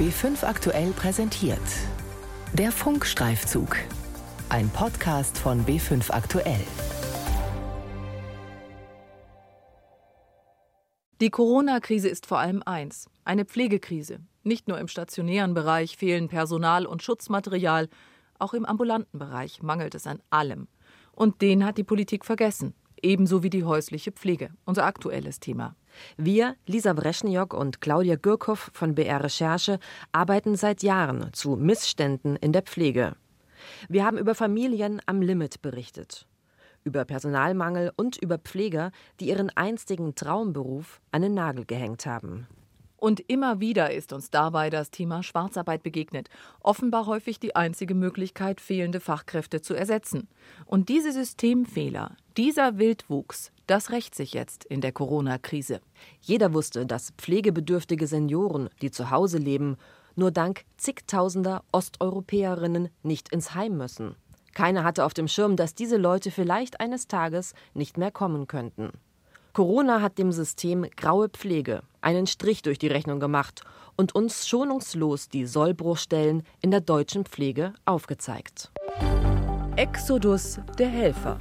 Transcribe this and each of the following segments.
B5 aktuell präsentiert. Der Funkstreifzug. Ein Podcast von B5 aktuell. Die Corona-Krise ist vor allem eins, eine Pflegekrise. Nicht nur im stationären Bereich fehlen Personal und Schutzmaterial, auch im ambulanten Bereich mangelt es an allem. Und den hat die Politik vergessen, ebenso wie die häusliche Pflege, unser aktuelles Thema. Wir, Lisa Breschniok und Claudia Gürkow von BR Recherche, arbeiten seit Jahren zu Missständen in der Pflege. Wir haben über Familien am Limit berichtet, über Personalmangel und über Pfleger, die ihren einstigen Traumberuf an den Nagel gehängt haben. Und immer wieder ist uns dabei das Thema Schwarzarbeit begegnet. Offenbar häufig die einzige Möglichkeit, fehlende Fachkräfte zu ersetzen. Und diese Systemfehler, dieser Wildwuchs, das rächt sich jetzt in der Corona-Krise. Jeder wusste, dass pflegebedürftige Senioren, die zu Hause leben, nur dank zigtausender Osteuropäerinnen nicht ins Heim müssen. Keiner hatte auf dem Schirm, dass diese Leute vielleicht eines Tages nicht mehr kommen könnten. Corona hat dem System graue Pflege einen Strich durch die Rechnung gemacht und uns schonungslos die Sollbruchstellen in der deutschen Pflege aufgezeigt. Exodus der Helfer.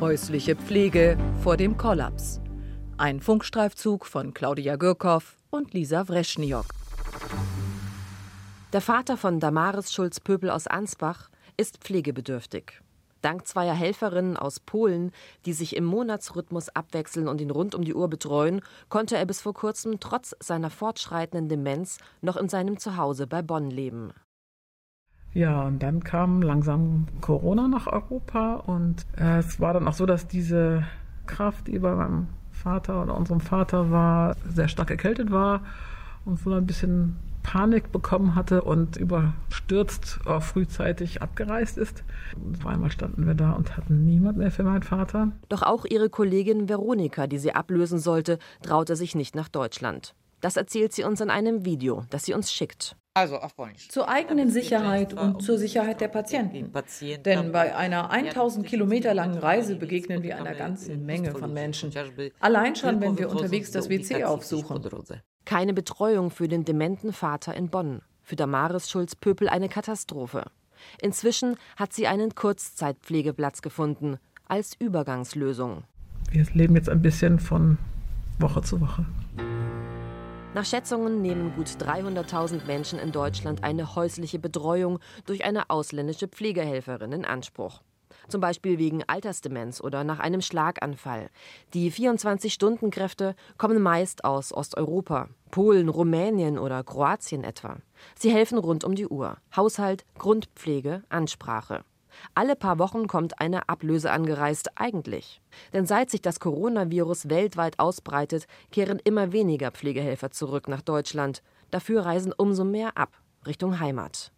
Häusliche Pflege vor dem Kollaps. Ein Funkstreifzug von Claudia Gürkow und Lisa Wreschniok. Der Vater von Damaris Schulz-Pöbel aus Ansbach ist pflegebedürftig. Dank zweier Helferinnen aus Polen, die sich im Monatsrhythmus abwechseln und ihn rund um die Uhr betreuen, konnte er bis vor kurzem trotz seiner fortschreitenden Demenz noch in seinem Zuhause bei Bonn leben. Ja, und dann kam langsam Corona nach Europa und äh, es war dann auch so, dass diese Kraft, die bei meinem Vater oder unserem Vater war, sehr stark erkältet war und wohl ein bisschen Panik bekommen hatte und überstürzt äh, frühzeitig abgereist ist. Zweimal standen wir da und hatten niemand mehr für meinen Vater. Doch auch ihre Kollegin Veronika, die sie ablösen sollte, traute sich nicht nach Deutschland. Das erzählt sie uns in einem Video, das sie uns schickt. Also auf Polnisch. Zur eigenen Sicherheit und zur Sicherheit der Patienten. Denn bei einer 1000 Kilometer langen Reise begegnen wir einer ganzen Menge von Menschen. Allein schon, wenn wir unterwegs das WC aufsuchen. Keine Betreuung für den dementen Vater in Bonn. Für Damaris Schulz-Pöpel eine Katastrophe. Inzwischen hat sie einen Kurzzeitpflegeplatz gefunden, als Übergangslösung. Wir leben jetzt ein bisschen von Woche zu Woche. Nach Schätzungen nehmen gut 300.000 Menschen in Deutschland eine häusliche Betreuung durch eine ausländische Pflegehelferin in Anspruch. Zum Beispiel wegen Altersdemenz oder nach einem Schlaganfall. Die 24-Stunden-Kräfte kommen meist aus Osteuropa, Polen, Rumänien oder Kroatien etwa. Sie helfen rund um die Uhr. Haushalt, Grundpflege, Ansprache. Alle paar Wochen kommt eine Ablöse angereist, eigentlich. Denn seit sich das Coronavirus weltweit ausbreitet, kehren immer weniger Pflegehelfer zurück nach Deutschland. Dafür reisen umso mehr ab, Richtung Heimat.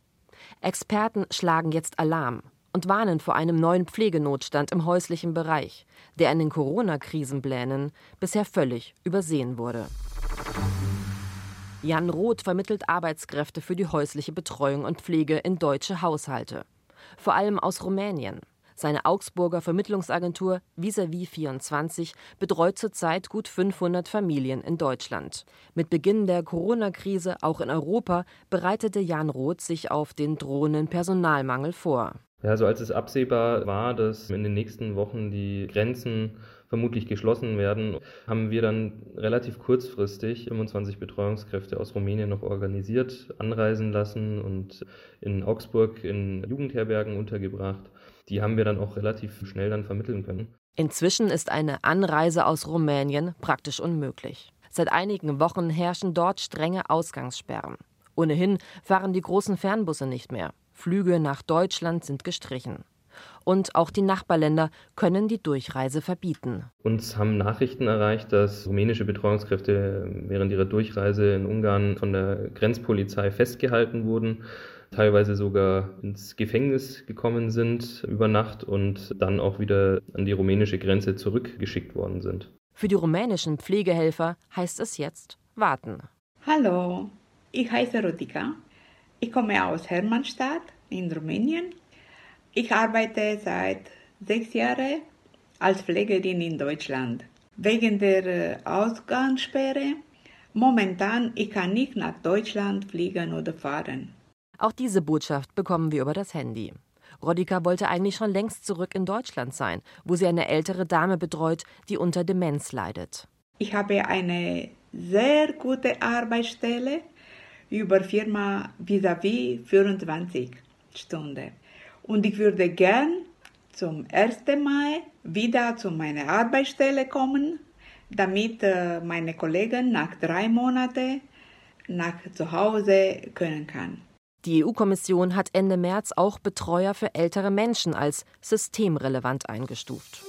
Experten schlagen jetzt Alarm und warnen vor einem neuen Pflegenotstand im häuslichen Bereich, der in den Corona-Krisenplänen bisher völlig übersehen wurde. Jan Roth vermittelt Arbeitskräfte für die häusliche Betreuung und Pflege in deutsche Haushalte vor allem aus Rumänien. Seine Augsburger Vermittlungsagentur Visavi 24 betreut zurzeit gut 500 Familien in Deutschland. Mit Beginn der Corona-Krise auch in Europa bereitete Jan Roth sich auf den drohenden Personalmangel vor. Ja, also als es absehbar war, dass in den nächsten Wochen die Grenzen vermutlich geschlossen werden, haben wir dann relativ kurzfristig 25 Betreuungskräfte aus Rumänien noch organisiert, anreisen lassen und in Augsburg in Jugendherbergen untergebracht. Die haben wir dann auch relativ schnell dann vermitteln können. Inzwischen ist eine Anreise aus Rumänien praktisch unmöglich. Seit einigen Wochen herrschen dort strenge Ausgangssperren. Ohnehin fahren die großen Fernbusse nicht mehr. Flüge nach Deutschland sind gestrichen und auch die Nachbarländer können die Durchreise verbieten. Uns haben Nachrichten erreicht, dass rumänische Betreuungskräfte während ihrer Durchreise in Ungarn von der Grenzpolizei festgehalten wurden teilweise sogar ins Gefängnis gekommen sind über Nacht und dann auch wieder an die rumänische Grenze zurückgeschickt worden sind. Für die rumänischen Pflegehelfer heißt es jetzt warten. Hallo, ich heiße Rutika. Ich komme aus Hermannstadt in Rumänien ich arbeite seit sechs Jahren als Pflegerin in Deutschland. Wegen der äh, Ausgangssperre Momentan, ich kann nicht nach Deutschland fliegen oder fahren. Auch diese Botschaft bekommen wir über das Handy. Rodika wollte eigentlich schon längst zurück in Deutschland sein, wo sie eine ältere Dame betreut, die unter Demenz leidet. Ich habe eine sehr gute Arbeitsstelle über Firma vis-à-vis 24 Stunden. Und ich würde gern zum 1. Mai wieder zu meiner Arbeitsstelle kommen, damit äh, meine Kollegen nach drei Monaten nach zu Hause können kann. Die EU-Kommission hat Ende März auch Betreuer für ältere Menschen als systemrelevant eingestuft.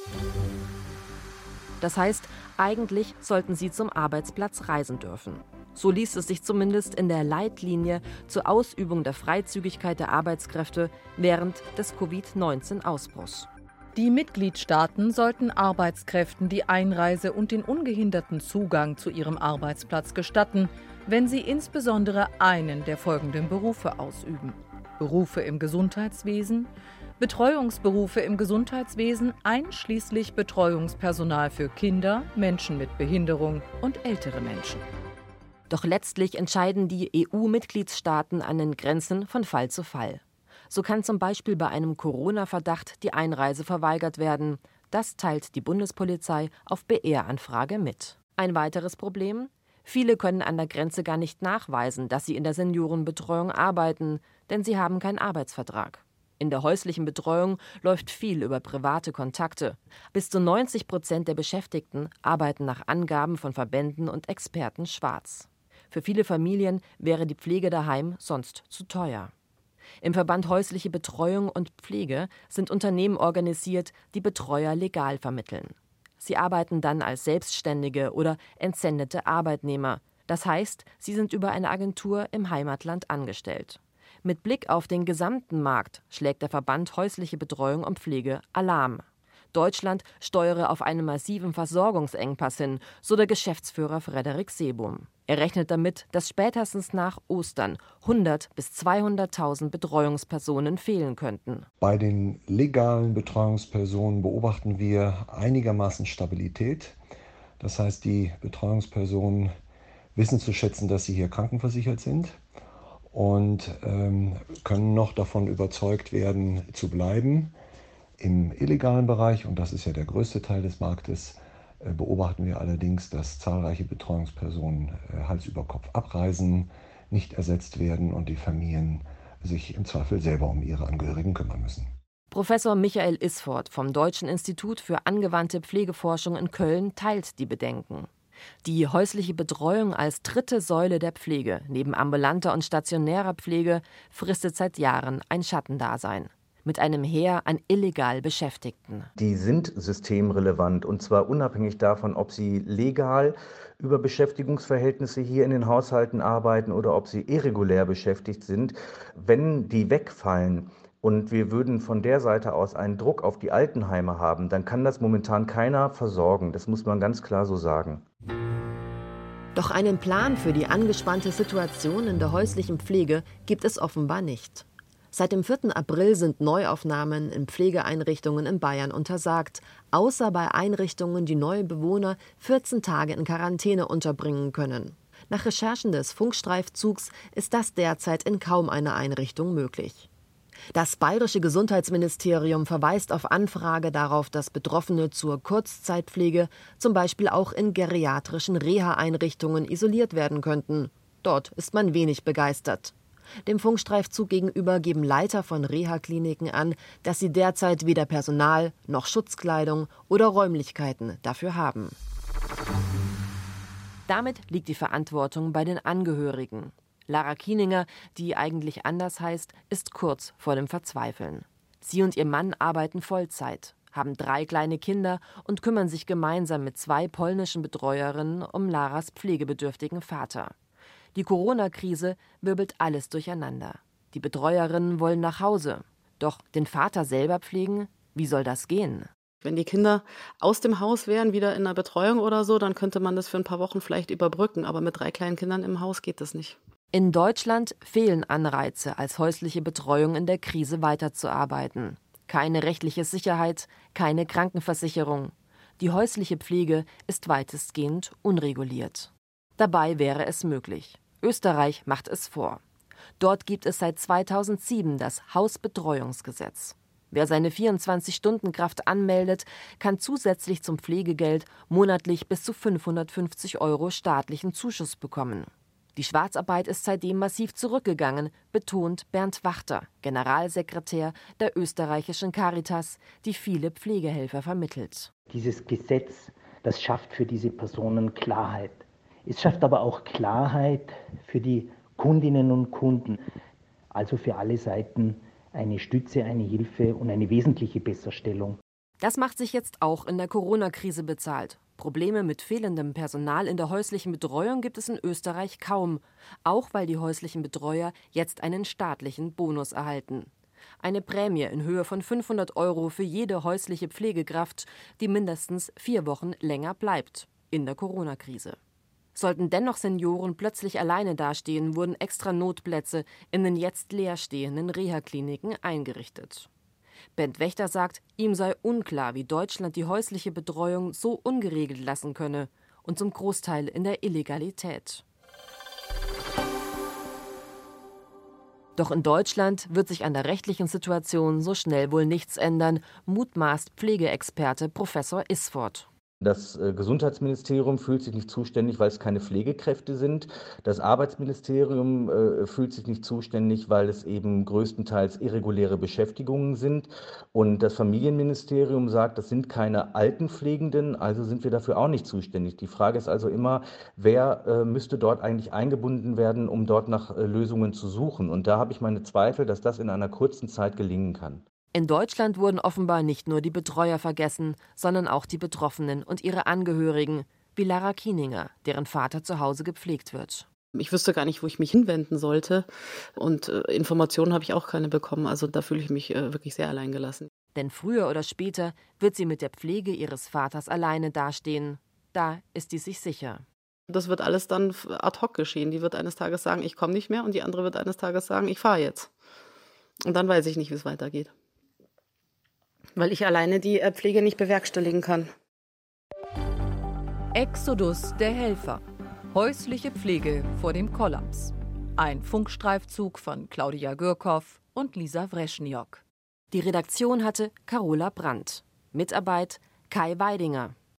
Das heißt, eigentlich sollten sie zum Arbeitsplatz reisen dürfen. So liest es sich zumindest in der Leitlinie zur Ausübung der Freizügigkeit der Arbeitskräfte während des Covid-19-Ausbruchs. Die Mitgliedstaaten sollten Arbeitskräften die Einreise und den ungehinderten Zugang zu ihrem Arbeitsplatz gestatten, wenn sie insbesondere einen der folgenden Berufe ausüben. Berufe im Gesundheitswesen, Betreuungsberufe im Gesundheitswesen einschließlich Betreuungspersonal für Kinder, Menschen mit Behinderung und ältere Menschen. Doch letztlich entscheiden die EU-Mitgliedstaaten an den Grenzen von Fall zu Fall. So kann zum Beispiel bei einem Corona-Verdacht die Einreise verweigert werden. Das teilt die Bundespolizei auf BR-Anfrage mit. Ein weiteres Problem? Viele können an der Grenze gar nicht nachweisen, dass sie in der Seniorenbetreuung arbeiten, denn sie haben keinen Arbeitsvertrag. In der häuslichen Betreuung läuft viel über private Kontakte. Bis zu 90 Prozent der Beschäftigten arbeiten nach Angaben von Verbänden und Experten schwarz. Für viele Familien wäre die Pflege daheim sonst zu teuer. Im Verband Häusliche Betreuung und Pflege sind Unternehmen organisiert, die Betreuer legal vermitteln. Sie arbeiten dann als Selbstständige oder entsendete Arbeitnehmer. Das heißt, sie sind über eine Agentur im Heimatland angestellt. Mit Blick auf den gesamten Markt schlägt der Verband Häusliche Betreuung und Pflege Alarm. Deutschland steuere auf einen massiven Versorgungsengpass hin, so der Geschäftsführer Frederik Seebohm. Er rechnet damit, dass spätestens nach Ostern 100 bis 200.000 Betreuungspersonen fehlen könnten. Bei den legalen Betreuungspersonen beobachten wir einigermaßen Stabilität. Das heißt, die Betreuungspersonen wissen zu schätzen, dass sie hier krankenversichert sind und ähm, können noch davon überzeugt werden, zu bleiben. Im illegalen Bereich, und das ist ja der größte Teil des Marktes, äh, beobachten wir allerdings, dass zahlreiche Betreuungspersonen äh, Hals über Kopf abreisen, nicht ersetzt werden und die Familien sich im Zweifel selber um ihre Angehörigen kümmern müssen. Professor Michael Isford vom Deutschen Institut für angewandte Pflegeforschung in Köln teilt die Bedenken. Die häusliche Betreuung als dritte Säule der Pflege neben ambulanter und stationärer Pflege fristet seit Jahren ein Schattendasein mit einem Heer an illegal Beschäftigten. Die sind systemrelevant und zwar unabhängig davon, ob sie legal über Beschäftigungsverhältnisse hier in den Haushalten arbeiten oder ob sie irregulär beschäftigt sind. Wenn die wegfallen, und wir würden von der Seite aus einen Druck auf die Altenheime haben, dann kann das momentan keiner versorgen. Das muss man ganz klar so sagen. Doch einen Plan für die angespannte Situation in der häuslichen Pflege gibt es offenbar nicht. Seit dem 4. April sind Neuaufnahmen in Pflegeeinrichtungen in Bayern untersagt, außer bei Einrichtungen, die neue Bewohner 14 Tage in Quarantäne unterbringen können. Nach Recherchen des Funkstreifzugs ist das derzeit in kaum einer Einrichtung möglich. Das bayerische Gesundheitsministerium verweist auf Anfrage darauf, dass Betroffene zur Kurzzeitpflege zum Beispiel auch in geriatrischen Reha-Einrichtungen isoliert werden könnten. Dort ist man wenig begeistert. Dem Funkstreifzug gegenüber geben Leiter von Reha-Kliniken an, dass sie derzeit weder Personal noch Schutzkleidung oder Räumlichkeiten dafür haben. Damit liegt die Verantwortung bei den Angehörigen. Lara Kieninger, die eigentlich anders heißt, ist kurz vor dem Verzweifeln. Sie und ihr Mann arbeiten Vollzeit, haben drei kleine Kinder und kümmern sich gemeinsam mit zwei polnischen Betreuerinnen um Laras pflegebedürftigen Vater. Die Corona-Krise wirbelt alles durcheinander. Die Betreuerinnen wollen nach Hause. Doch den Vater selber pflegen, wie soll das gehen? Wenn die Kinder aus dem Haus wären, wieder in der Betreuung oder so, dann könnte man das für ein paar Wochen vielleicht überbrücken. Aber mit drei kleinen Kindern im Haus geht das nicht. In Deutschland fehlen Anreize, als häusliche Betreuung in der Krise weiterzuarbeiten. Keine rechtliche Sicherheit, keine Krankenversicherung. Die häusliche Pflege ist weitestgehend unreguliert. Dabei wäre es möglich. Österreich macht es vor. Dort gibt es seit 2007 das Hausbetreuungsgesetz. Wer seine 24-Stunden-Kraft anmeldet, kann zusätzlich zum Pflegegeld monatlich bis zu 550 Euro staatlichen Zuschuss bekommen. Die Schwarzarbeit ist seitdem massiv zurückgegangen, betont Bernd Wachter, Generalsekretär der österreichischen Caritas, die viele Pflegehelfer vermittelt. Dieses Gesetz, das schafft für diese Personen Klarheit. Es schafft aber auch Klarheit für die Kundinnen und Kunden, also für alle Seiten eine Stütze, eine Hilfe und eine wesentliche Besserstellung. Das macht sich jetzt auch in der Corona-Krise bezahlt. Probleme mit fehlendem Personal in der häuslichen Betreuung gibt es in Österreich kaum, auch weil die häuslichen Betreuer jetzt einen staatlichen Bonus erhalten. Eine Prämie in Höhe von 500 Euro für jede häusliche Pflegekraft, die mindestens vier Wochen länger bleibt in der Corona-Krise. Sollten dennoch Senioren plötzlich alleine dastehen, wurden extra Notplätze in den jetzt leerstehenden Reha-Kliniken eingerichtet. Bent Wächter sagt, ihm sei unklar, wie Deutschland die häusliche Betreuung so ungeregelt lassen könne und zum Großteil in der Illegalität. Doch in Deutschland wird sich an der rechtlichen Situation so schnell wohl nichts ändern, mutmaßt Pflegeexperte Professor Isford. Das äh, Gesundheitsministerium fühlt sich nicht zuständig, weil es keine Pflegekräfte sind. Das Arbeitsministerium äh, fühlt sich nicht zuständig, weil es eben größtenteils irreguläre Beschäftigungen sind. Und das Familienministerium sagt, das sind keine Altenpflegenden, also sind wir dafür auch nicht zuständig. Die Frage ist also immer, wer äh, müsste dort eigentlich eingebunden werden, um dort nach Lösungen zu suchen. Und da habe ich meine Zweifel, dass das in einer kurzen Zeit gelingen kann. In Deutschland wurden offenbar nicht nur die Betreuer vergessen, sondern auch die Betroffenen und ihre Angehörigen, wie Lara Kieninger, deren Vater zu Hause gepflegt wird. Ich wüsste gar nicht, wo ich mich hinwenden sollte. Und äh, Informationen habe ich auch keine bekommen. Also da fühle ich mich äh, wirklich sehr alleingelassen. Denn früher oder später wird sie mit der Pflege ihres Vaters alleine dastehen. Da ist sie sich sicher. Das wird alles dann ad hoc geschehen. Die wird eines Tages sagen, ich komme nicht mehr. Und die andere wird eines Tages sagen, ich fahre jetzt. Und dann weiß ich nicht, wie es weitergeht weil ich alleine die äh, Pflege nicht bewerkstelligen kann. Exodus der Helfer. Häusliche Pflege vor dem Kollaps. Ein Funkstreifzug von Claudia Gürkow und Lisa Wreschniok. Die Redaktion hatte Carola Brandt. Mitarbeit Kai Weidinger.